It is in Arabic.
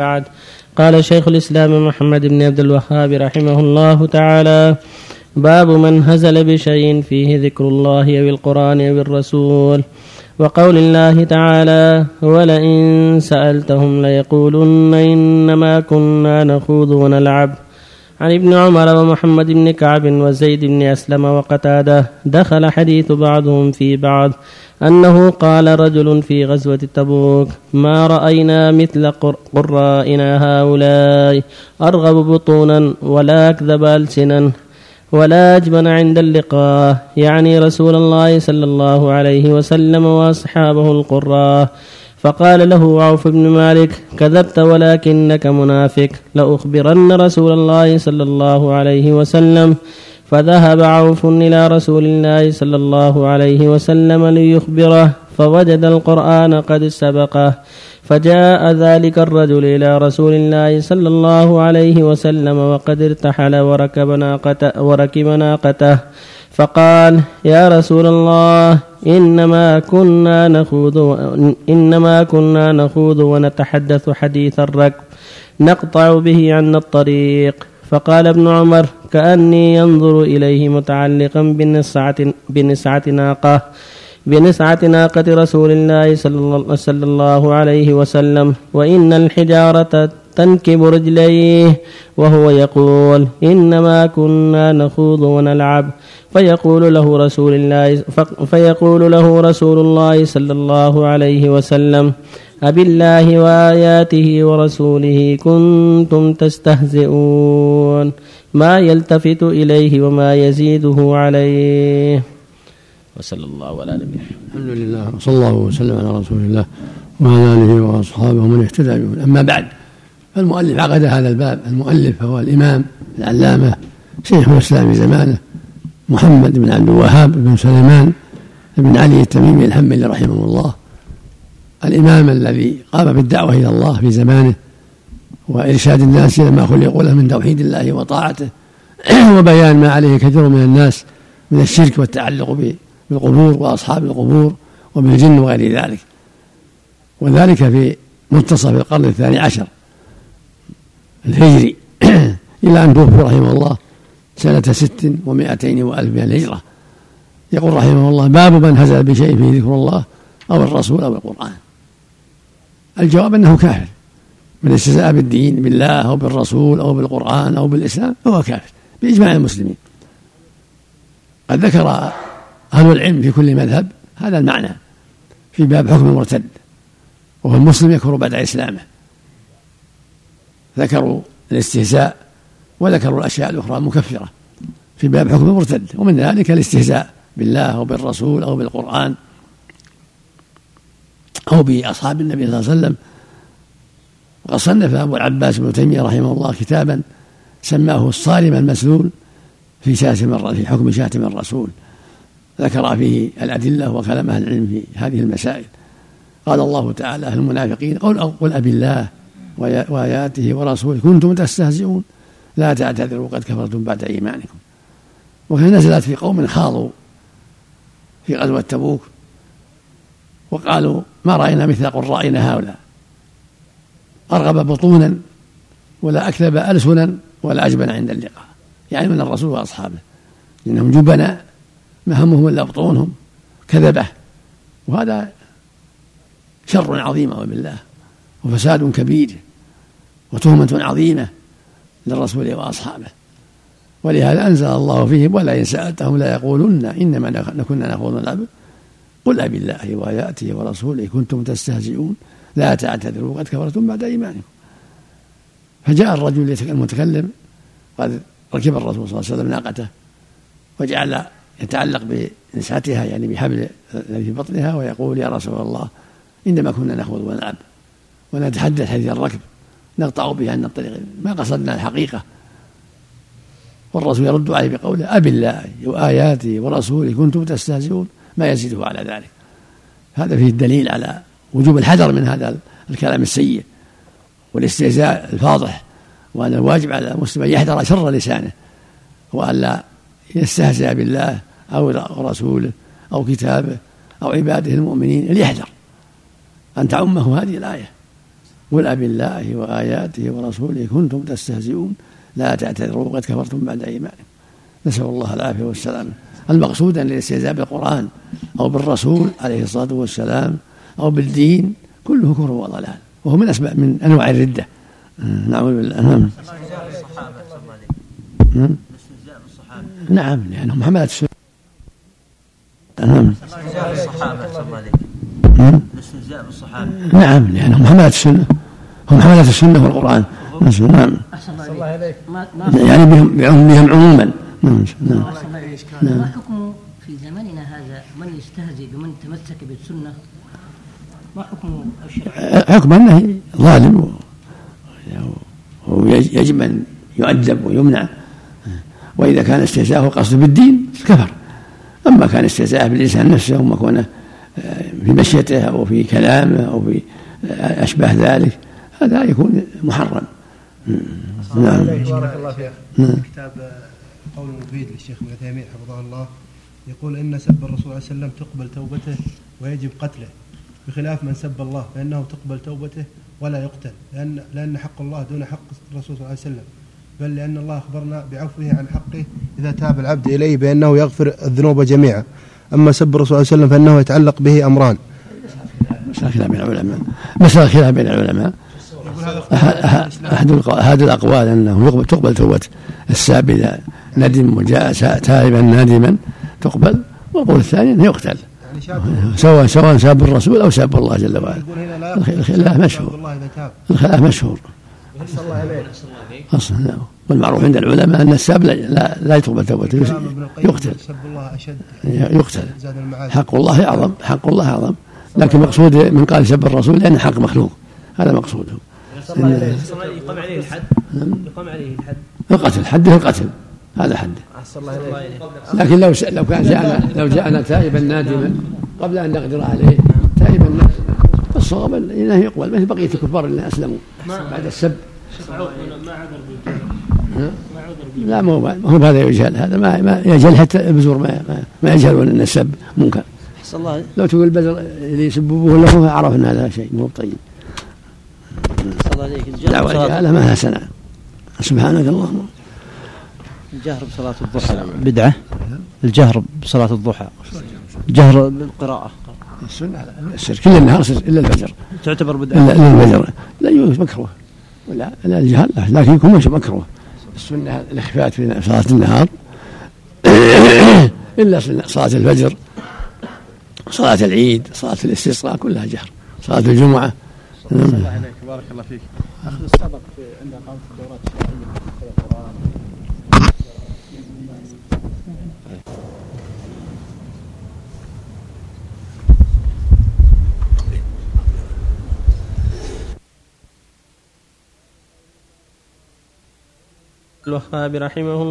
بعد. قال شيخ الإسلام محمد بن عبد الوهاب رحمه الله تعالى باب من هزل بشيء فيه ذكر الله أو القرآن أو الرسول وقول الله تعالى ولئن سألتهم ليقولن إنما كنا نخوض ونلعب. عن ابن عمر ومحمد بن كعب وزيد بن أسلم وقتاده دخل حديث بعضهم في بعض أنه قال رجل في غزوة تبوك ما رأينا مثل قرائنا هؤلاء أرغب بطونا ولا أكذب ألسنا ولا أجبن عند اللقاء. يعني رسول الله صلى الله عليه وسلم وأصحابه القراء. فقال له عوف بن مالك كذبت ولكنك منافق لأخبرن رسول الله صلى الله عليه وسلم. فذهب عوف إلى رسول الله صلى الله عليه وسلم ليخبره فوجد القرآن قد سبقه فجاء ذلك الرجل إلى رسول الله صلى الله عليه وسلم وقد ارتحل وركب ناقته, وركب ناقته. فقال يا رسول الله إنما كنا نخوض إنما كنا نخوض ونتحدث حديث الركب نقطع به عن الطريق. فقال ابن عمر كأني ينظر إليه متعلقا بنسعة, بنسعة ناقة بنسعة ناقة رسول الله صلى الله عليه وسلم وإن الحجارة تنكب رجليه وهو يقول إنما كنا نخوض ونلعب. فيقول له رسول الله فيقول له رسول الله صلى الله عليه وسلم أبالله وآياته ورسوله كنتم تستهزئون. ما يلتفت إليه وما يزيده عليه. وصلى الله على نبينا الحمد لله وصلى الله وسلم على رسول الله وعلى آله وأصحابه ومن اهتدى بهم أما بعد فالمؤلف عقد هذا الباب. المؤلف هو الإمام العلامة شيخ الإسلام زمانه محمد بن عبد الوهاب بن سليمان بن علي التميمي الحنبلي رحمه الله. الإمام الذي قام بالدعوة إلى الله في زمانه وإرشاد الناس إلى ما خلقوا له من توحيد الله وطاعته وبيان ما عليه كثير من الناس من الشرك والتعلق بالقبور وأصحاب القبور وبالجن وغير ذلك. وذلك في منتصف القرن الثاني عشر. الهجري إلى أن توفي رحمه الله سنة ست ومائتين وألف من الهجرة. يقول رحمه الله باب من هزل بشيء فيه ذكر الله أو الرسول أو القرآن. الجواب أنه كافر. من استهزاء بالدين بالله أو بالرسول أو بالقرآن أو بالإسلام فهو كافر بإجماع المسلمين. قد ذكر أهل العلم في كل مذهب هذا المعنى في باب حكم المرتد وهو المسلم يكفر بعد إسلامه. ذكروا الاستهزاء وذكروا الأشياء الأخرى المكفرة في باب حكم المرتد ومن ذلك الاستهزاء بالله أو بالرسول أو بالقرآن أو بأصحاب النبي صلى الله عليه وسلم. وقد صنف أبو العباس بن تيمية رحمه الله كتابا سماه الصارم المسلول في شاتم في حكم شاتم الرسول. ذكر فيه الأدلة وكلام أهل العلم في هذه المسائل. قال الله تعالى المنافقين قل قل أبي الله وآياته ورسوله. كنتم تستهزئون. لا تعتذروا قد كفرتم بعد إيمانكم. وهي نزلت في قوم خاضوا في غزوة تبوك وقالوا ما رأينا مثل قرائنا هؤلاء. أرغب بطونا ولا أكذب ألسنا ولا أجبن عند اللقاء. يعني من الرسول وأصحابه. إنهم جبناء ما همهم إلا بطونهم. كذبة. وهذا شر عظيم وبالله وفساد كبير وتهمة عظيمة للرسول وأصحابه. ولهذا أنزل الله فيهم ولا إن سألتهم لا يقولن إنما كنا نخوض ونلعب قل أبي الله وآياته ورسوله كنتم تستهزئون لا تعتذروا قد كفرتم بعد إيمانكم. فجاء الرجل المتكلم قد ركب الرسول صلى الله عليه وسلم ناقته وجعل يتعلق بنسعتها يعني بحبل الذي في بطنها ويقول يا رسول الله إنما كنا نخوض ونلعب ونتحدث حديث الركب. نقطع به عن الطريق. ما قصدنا الحقيقة. والرسول يرد عليه بقوله أبي الله وآياته ورسوله كنتم تستهزئون. ما يزيده على ذلك. هذا فيه الدليل على وجوب الحذر من هذا الكلام السيء والاستهزاء الفاضح وأن الواجب على المسلم أن يحذر شر لسانه وأن لا يستهزئ بالله أو رسوله أو كتابه أو عباده المؤمنين ليحذر. أن تعمه هذه الآية. قل أبي الله وآياته ورسوله كنتم تستهزئون لا تعتذروا قد كفرتم بعد إيمانكم. نسأل الله العافية والسلامة المقصود أن الاستهزاء بالقرآن أو بالرسول عليه الصلاة والسلام أو بالدين كله كفر وضلال وهو من أسباب من أنواع الردة. نعوذ بالله نعم. نعم. نعم لأنهم حملة السنة. نعم. بالصحابة نعم لأنهم حملة السنة. هم حملة السنة والقرآن. نعم يعني بهم بهم عموما. نعم. نعم. ما حكم في زمننا هذا؟ من يستهزئ بمن تمسك بالسنة؟ ما حكم الشرع؟ حكم أنه ظالم ويجب أن يؤدب ويمنع. وإذا كان استهزاءه قصد بالدين كفر. أما كان استهزاءه بالإنسان نفسه وما كونه آه، في مشيته أو في كلامه أو في آه، أشباه ذلك هذا يكون محرم. نعم. بارك الله فيك. نعم. كتاب قول مفيد للشيخ ابن عثيمين حفظه الله. يقول إن سب الرسول صلى الله عليه وسلم تقبل توبته ويجب قتله بخلاف من سب الله فإنه تقبل توبته ولا يقتل لأن لأن حق الله دون حق الرسول صلى الله عليه وسلم. بل لأن الله أخبرنا بعفوه عن حقه إذا تاب العبد إليه بأنه يغفر الذنوب جميعا. أما سب الرسول صلى الله عليه وسلم فإنه يتعلق به أمران. مسألة خلاف بين العلماء. مسألة خلاف بين العلماء. أحد أحد الأقوال أنه تقبل توبة الساب إذا ندم وجاء تائبا نادما تقبل. والقول الثاني أنه يقتل. سواء سواء ساب الرسول أو ساب الله جل وعلا. الخلاف مشهور. الخلاف مشهور. أصلا لا. والمعروف عند العلماء أن الساب لا, لا, تقبل توبته يقتل. يقتل. حق الله أعظم. حق الله أعظم. لكن مقصود من قال سب الرسول لأنه حق مخلوق. هذا مقصوده. يقام عليه الحد؟ نعم. يقام عليه الحد؟ القتل حده القتل. هذا حده لكن لو لو كان جاءنا لو جاءنا تائبا نادما قبل أن نقدر عليه تائبا نادما. فالصواب إنه يقبل. مثل بقية الكفار الذين أسلموا بعد السب؟ ما عذر لا ما هو هو هذا يجهل. هذا ما, ما يجهل حتى البزور ما ما, يجهلون إن السب منكر. لو تقول البزر اللي يسببوه له عرف إن هذا شيء مو طيب. الله عليك دعوة الجهالة ما لها سنة. سبحانك اللهم. الجهر بصلاة الضحى. بدعة. الجهر بصلاة الضحى. جهر بالقراءة. السنة السر. كل النهار سر إلا الفجر. تعتبر بدعة. إلا الفجر. لا يجوز مكروه. ولا لا الجهل لكن يكون مكروه. السنة الإخفاء في صلاة النهار. إلا صلاة الفجر. صلاة العيد. صلاة الاستسقاء. كلها جهر. صلاة الجمعة. بارك الله فيك اخذ السبق عند اقامه الدورات الشرعيه في القران الوهاب رحمه الله.